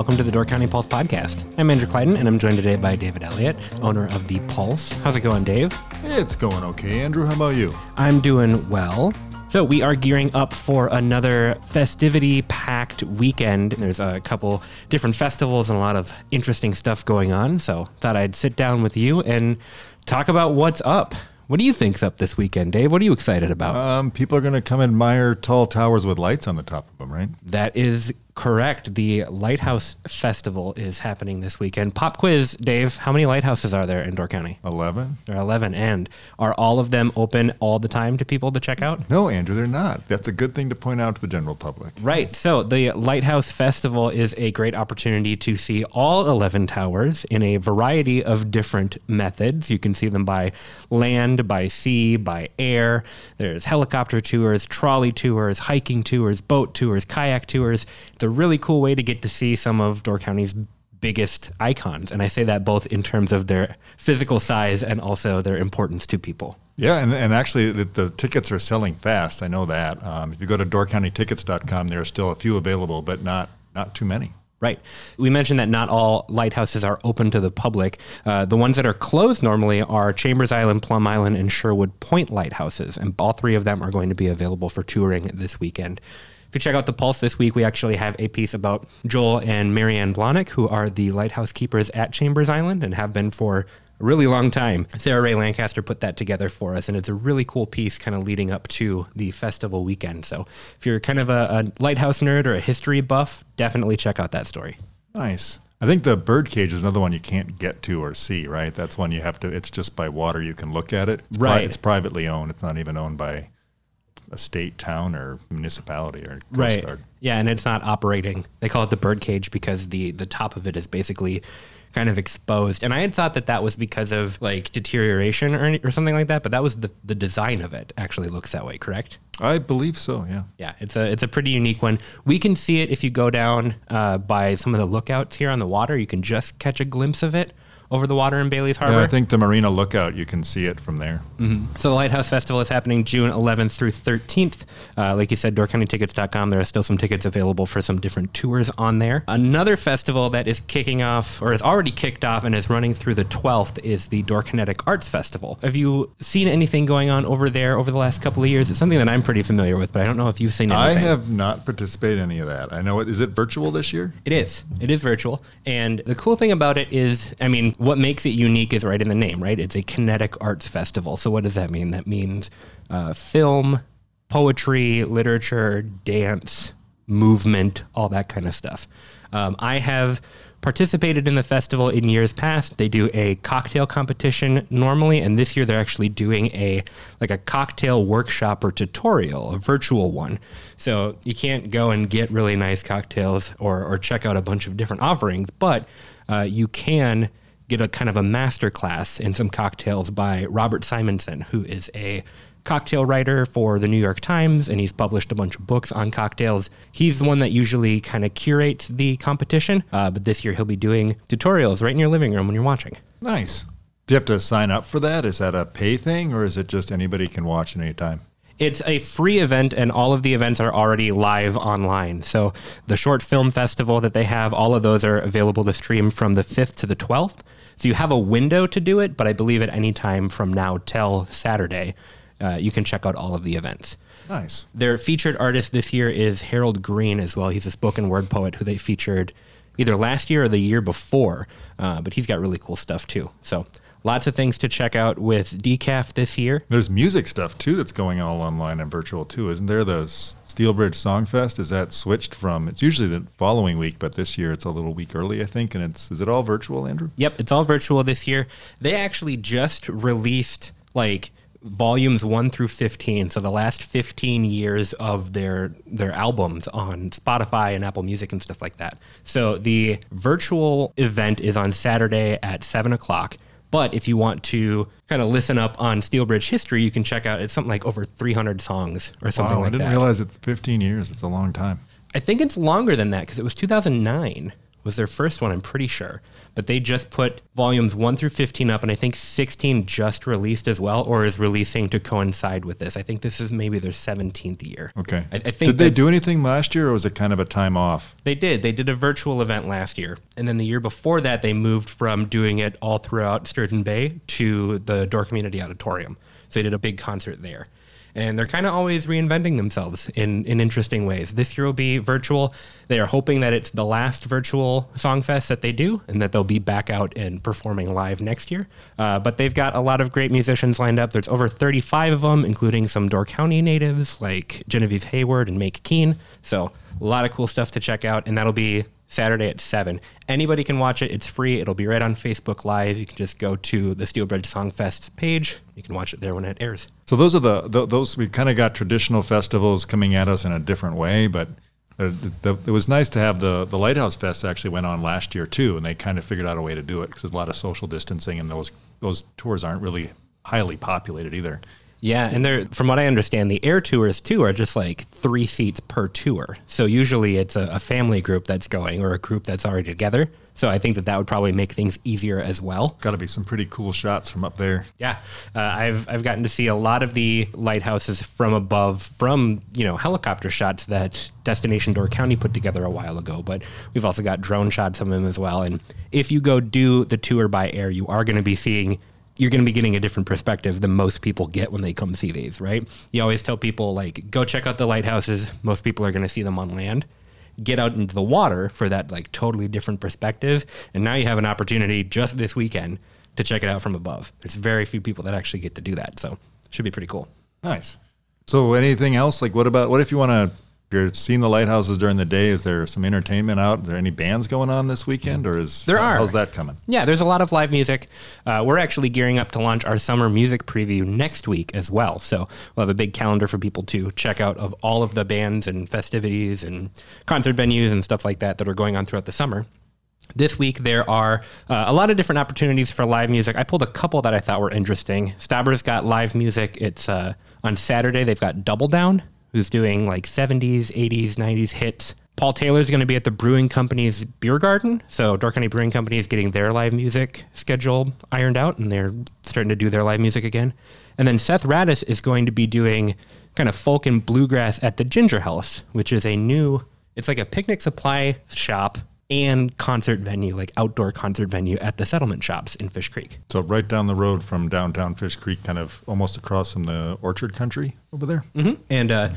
welcome to the Door County Pulse podcast. I'm Andrew Clyden, and I'm joined today by David Elliott, owner of The Pulse. How's it going, Dave? It's going okay, Andrew. How about you? I'm doing well. So, we are gearing up for another festivity packed weekend. There's a couple different festivals and a lot of interesting stuff going on. So, thought I'd sit down with you and talk about what's up. What do you think's up this weekend, Dave? What are you excited about? Um, people are going to come admire tall towers with lights on the top of them, right? That is correct. The Lighthouse Festival is happening this weekend. Pop quiz, Dave. How many lighthouses are there in Door County? 11? There are 11. And are all of them open all the time to people to check out? No, Andrew, they're not. That's a good thing to point out to the general public. Right. So the Lighthouse Festival is a great opportunity to see all 11 towers in a variety of different methods. You can see them by land, by sea, by air. There's helicopter tours, trolley tours, hiking tours, boat tours, kayak tours. Really cool way to get to see some of Door County's biggest icons. And I say that both in terms of their physical size and also their importance to people. Yeah, and, and actually, the, the tickets are selling fast. I know that. Um, if you go to doorcountytickets.com, there are still a few available, but not not too many. Right. We mentioned that not all lighthouses are open to the public. Uh, the ones that are closed normally are Chambers Island, Plum Island, and Sherwood Point lighthouses, and all three of them are going to be available for touring this weekend. If you check out the Pulse this week, we actually have a piece about Joel and Marianne Blahnik, who are the lighthouse keepers at Chambers Island and have been for a really long time. Sara Rae Lancaster put that together for us, and it's a really cool piece kind of leading up to the festival weekend. So if you're kind of a, a lighthouse nerd or a history buff, definitely check out that story. Nice. I think the birdcage is another one you can't get to or see, right? That's one you have to, it's just by water you can look at it. It's right. Pri- it's privately owned. It's not even owned by a state, town, or municipality or Coast right. Guard. Yeah, and it's not operating. They call it the birdcage because the the top of it is basically kind of exposed. And I had thought that that was because of like deterioration or, or something like that, but that was the the design of it actually looks that way, correct? I believe so. Yeah. Yeah, it's a it's a pretty unique one. We can see it if you go down uh, by some of the lookouts here on the water. You can just catch a glimpse of it over the water in Bailey's Harbor. Yeah, I think the Marina Lookout, you can see it from there. Mm-hmm. So the Lighthouse Festival is happening June 11th through 13th. Uh, like you said, doorcountytickets.com. There are still some tickets available for some different tours on there. Another festival that is kicking off, or has already kicked off and is running through the 12th, is the Door Kinetic Arts Festival. Have you seen anything going on over there over the last couple of years? It's something that I'm pretty familiar with, but I don't know if you've seen anything. I have not participated in any of that. I know it. Is it virtual this year? It is. It is virtual. And the cool thing about it is, I mean, what makes it unique is right in the name, right? It's a kinetic arts festival. So what does that mean? That means uh, film, poetry, literature, dance, movement, all that kind of stuff. Um, I have participated in the festival in years past. They do a cocktail competition normally, and this year they're actually doing a like a cocktail workshop or tutorial, a virtual one. So you can't go and get really nice cocktails or or check out a bunch of different offerings, but uh, you can get a kind of a master class in some cocktails by Robert Simonson, who is a cocktail writer for the New York Times, and he's published a bunch of books on cocktails. He's the one that usually kind of curates the competition, uh, but this year he'll be doing tutorials right in your living room when you're watching. Nice. Do you have to sign up for that? Is that a pay thing, or is it just anybody can watch at any time? It's a free event, and all of the events are already live online. So, the short film festival that they have, all of those are available to stream from the 5th to the 12th. So, you have a window to do it, but I believe at any time from now till Saturday, uh, you can check out all of the events. Nice. Their featured artist this year is Harold Green as well. He's a spoken word poet who they featured either last year or the year before, uh, but he's got really cool stuff too. So lots of things to check out with Decaf this year. There's music stuff too that's going all online and virtual too, isn't there? The Steelbridge Songfest is that switched from? It's usually the following week, but this year it's a little week early, I think. And it's is it all virtual, Andrew? Yep, it's all virtual this year. They actually just released like volumes 1 through 15 so the last 15 years of their their albums on spotify and apple music and stuff like that so the virtual event is on saturday at 7 o'clock But if you want to kind of listen up on Steelbridge history, you can check out it's something like over 300 songs or something Wow, like that. I didn't that. realize it's 15 years. It's a long time. I think it's longer than that because it was 2009 was their first one. I'm pretty sure, but they just put volumes one through 15 up, and I think 16 just released as well, or is releasing to coincide with this. I think this is maybe their 17th year. Okay. I, I think Did they do anything last year, or was it kind of a time off? They did. They did a virtual event last year. And then the year before that, they moved from doing it all throughout Sturgeon Bay to the Door Community Auditorium. So they did a big concert there. And they're kind of always reinventing themselves in, in interesting ways. This year will be virtual. They are hoping that it's the last virtual Songfest that they do and that they'll be back out and performing live next year. Uh, but they've got a lot of great musicians lined up. There's over 35 of them, including some Door County natives like Genevieve Hayward and Make Keen. So a lot of cool stuff to check out. And that'll be Saturday at 7. Anybody can watch it. It's free. It'll be right on Facebook Live. You can just go to the Steelbridge Songfest page. You can watch it there when it airs. So those are the, th those we kind of got traditional festivals coming at us in a different way, but uh, the, it was nice to have the the Lighthouse Fest actually went on last year too, and they kind of figured out a way to do it because there's a lot of social distancing, and those those tours aren't really highly populated either. Yeah, and they're from what I understand, the air tours too are just like three seats per tour. So usually it's a, a family group that's going or a group that's already together. So I think that that would probably make things easier as well. Got to be some pretty cool shots from up there. Yeah, uh, I've I've gotten to see a lot of the lighthouses from above, from you know helicopter shots that Destination Door County put together a while ago. But we've also got drone shots of them as well. And if you go do the tour by air, you are going to be seeing. You're going to be getting a different perspective than most people get when they come see these, right? You always tell people like, go check out the lighthouses. Most people are going to see them on land get out into the water for that like totally different perspective. And now you have an opportunity just this weekend to check it out from above. There's very few people that actually get to do that. So should be pretty cool. Nice. So anything else? Like what about what if you want to? You're seeing the lighthouses during the day. Is there some entertainment out? Is there any bands going on this weekend, or is There are. How's that coming? Yeah, there's a lot of live music. Uh, we're actually gearing up to launch our summer music preview next week as well. So we'll have a big calendar for people to check out of all of the bands and festivities and concert venues and stuff like that that are going on throughout the summer. This week, there are uh, a lot of different opportunities for live music. I pulled a couple that I thought were interesting. Stabber's got live music. It's uh, on Saturday, they've got Double Down, who's doing like 70s, 80s, 90s hits. Paul Taylor's going to be at the Brewing Company's Beer Garden. So, Door County Brewing Company is getting their live music schedule ironed out, and they're starting to do their live music again. And then Seth Radis is going to be doing kind of folk and bluegrass at the Ginger House, which is a new, it's like a picnic supply shop and concert venue, like outdoor concert venue at the settlement shops in Fish Creek. So right down the road from downtown Fish Creek, kind of almost across from the Orchard Country over there. Mm-hmm. And uh,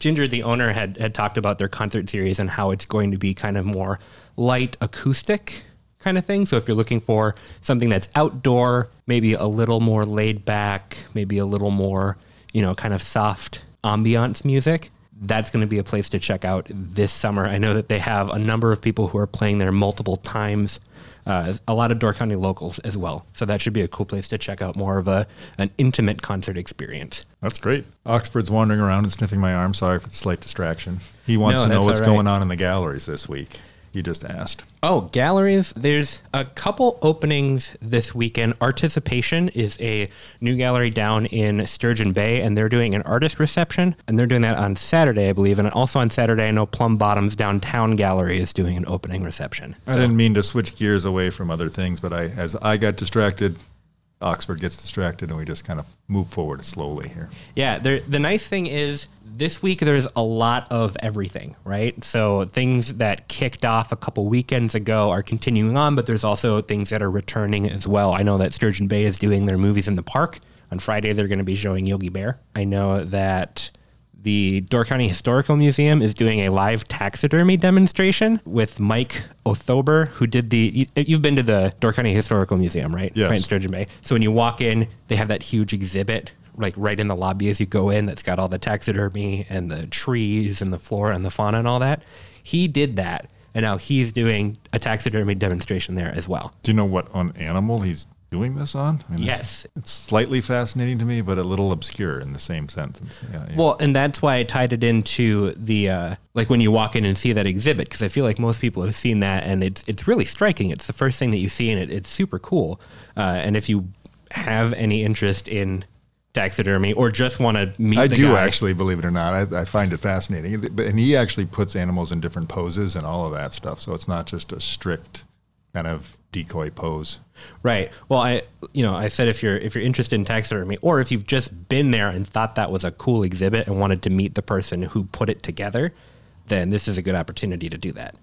Ginger, the owner, had had talked about their concert series and how it's going to be kind of more light acoustic kind of thing. So if you're looking for something that's outdoor, maybe a little more laid back, maybe a little more, you know, kind of soft ambiance music, that's going to be a place to check out this summer. I know that they have a number of people who are playing there multiple times. Uh, a lot of Door County locals as well, so that should be a cool place to check out more of a an intimate concert experience. That's great. Oxford's wandering around and sniffing my arm. Sorry for the slight distraction. He wants No, to know what's right. going on in the galleries this week. He just asked. Oh, galleries. There's a couple openings this weekend. Artificipation is a new gallery down in Sturgeon Bay, and they're doing an artist reception, and they're doing that on Saturday, I believe. And also on Saturday, I know Plum Bottoms Downtown Gallery is doing an opening reception. I didn't mean to switch gears away from other things, but I, as I got distracted, Oxford gets distracted, and we just kind of move forward slowly here. Yeah, there, the nice thing is this week there's a lot of everything, right? So things that kicked off a couple weekends ago are continuing on, but there's also things that are returning as well. I know that Sturgeon Bay is doing their movies in the park. On Friday, they're going to be showing Yogi Bear. I know that the Door County Historical Museum is doing a live taxidermy demonstration with Mike Othober, who did the. you- You've been to the Door County Historical Museum, right? Yes. Right in Sturgeon Bay. So when you walk in, they have that huge exhibit, like right in the lobby as you go in, that's got all the taxidermy and the trees and the flora and the fauna and all that. He did that, and now he's doing a taxidermy demonstration there as well. Do you know what on animal he's doing this on? I mean, Yes. It's, it's slightly fascinating to me, but a little obscure in the same sentence. Yeah, yeah. Well, and that's why I tied it into the uh, like when you walk in and see that exhibit because I feel like most people have seen that and it's it's really striking. It's the first thing that you see and it, it's super cool. Uh, and if you have any interest in taxidermy or just want to meet, I do guy, actually, believe it or not. I, I find it fascinating. But- And he actually puts animals in different poses and all of that stuff. So it's not just a strict kind of decoy pose. Right. Well, I you know I said if you're if you're interested in taxidermy or if you've just been there and thought that was a cool exhibit and wanted to meet the person who put it together, then this is a good opportunity to do that.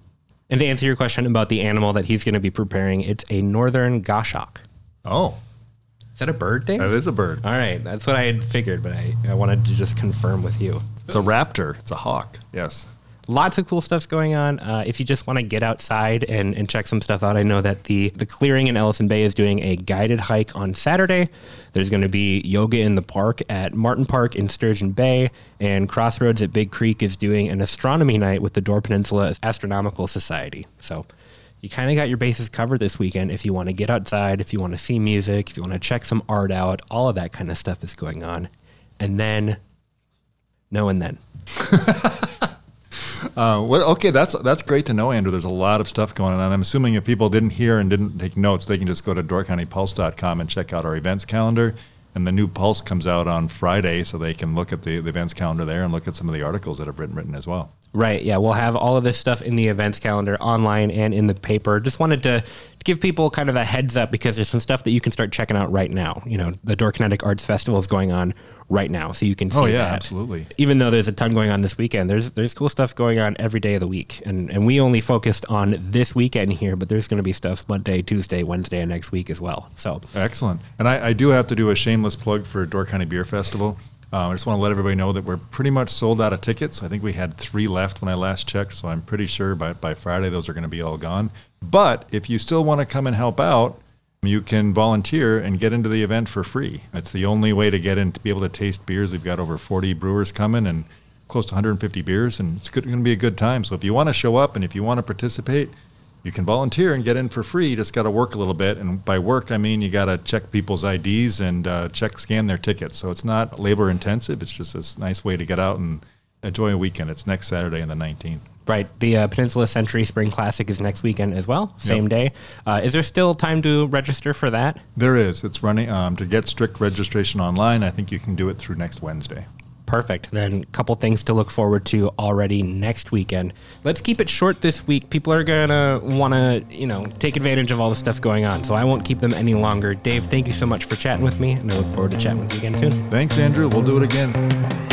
And to answer your question about the animal that he's going to be preparing, it's a northern goshawk. Oh, Is that a bird thing? that is a bird. All right, that's what I had figured, but I, I wanted to just confirm with you. It's a raptor. It's a hawk. Yes. Lots of cool stuff going on. Uh, if you just want to get outside and, and check some stuff out, I know that the, the clearing in Ellison Bay is doing a guided hike on Saturday. There's going to be yoga in the park at Martin Park in Sturgeon Bay, and Crossroads at Big Creek is doing an astronomy night with the Door Peninsula Astronomical Society. So you kind of got your bases covered this weekend if you want to get outside, if you want to see music, if you want to check some art out, all of that kind of stuff is going on. And then, no, and then. Uh, well, okay, that's that's great to know, Andrew. There's a lot of stuff going on. I'm assuming if people didn't hear and didn't take notes, they can just go to doorcountypulse.com and check out our events calendar. And the new Pulse comes out on Friday, so they can look at the, the events calendar there and look at some of the articles that have been written as well. Right. Yeah. We'll have all of this stuff in the events calendar online and in the paper. Just wanted to give people kind of a heads up because there's some stuff that you can start checking out right now. You know, the Door Kinetic Arts Festival is going on right now, so you can oh, see Oh, yeah, that. absolutely. Even though there's a ton going on this weekend, there's there's cool stuff going on every day of the week, and and we only focused on this weekend here, but there's going to be stuff Monday, Tuesday, Wednesday, and next week as well. So Excellent. And I, I do have to do a shameless plug for Door County Beer Festival. Um, I just want to let everybody know that we're pretty much sold out of tickets. I think we had three left when I last checked, so I'm pretty sure by, by Friday those are going to be all gone. But if you still want to come and help out, you can volunteer and get into the event for free. It's the only way to get in to be able to taste beers. We've got over 40 brewers coming and close to 150 beers, and it's going to be a good time. So if you want to show up and if you want to participate, you can volunteer and get in for free. You just got to work a little bit. And by work, I mean you got to check people's IDs and uh, check, scan their tickets. So it's not labor intensive. It's just this nice way to get out and enjoy a weekend. It's next Saturday on the 19th. Right. The uh, Peninsula Century Spring Classic is next weekend as well, same day. Uh, is there still time to register for that? There is. It's running um, to get strict registration online. I think you can do it through next Wednesday. Perfect. Then a couple things to look forward to already next weekend. Let's keep it short this week. People are gonna want to, you know, take advantage of all the stuff going on. So I won't keep them any longer. Dave, thank you so much for chatting with me, and I look forward to chatting with you again soon. Thanks, Andrew. We'll do it again.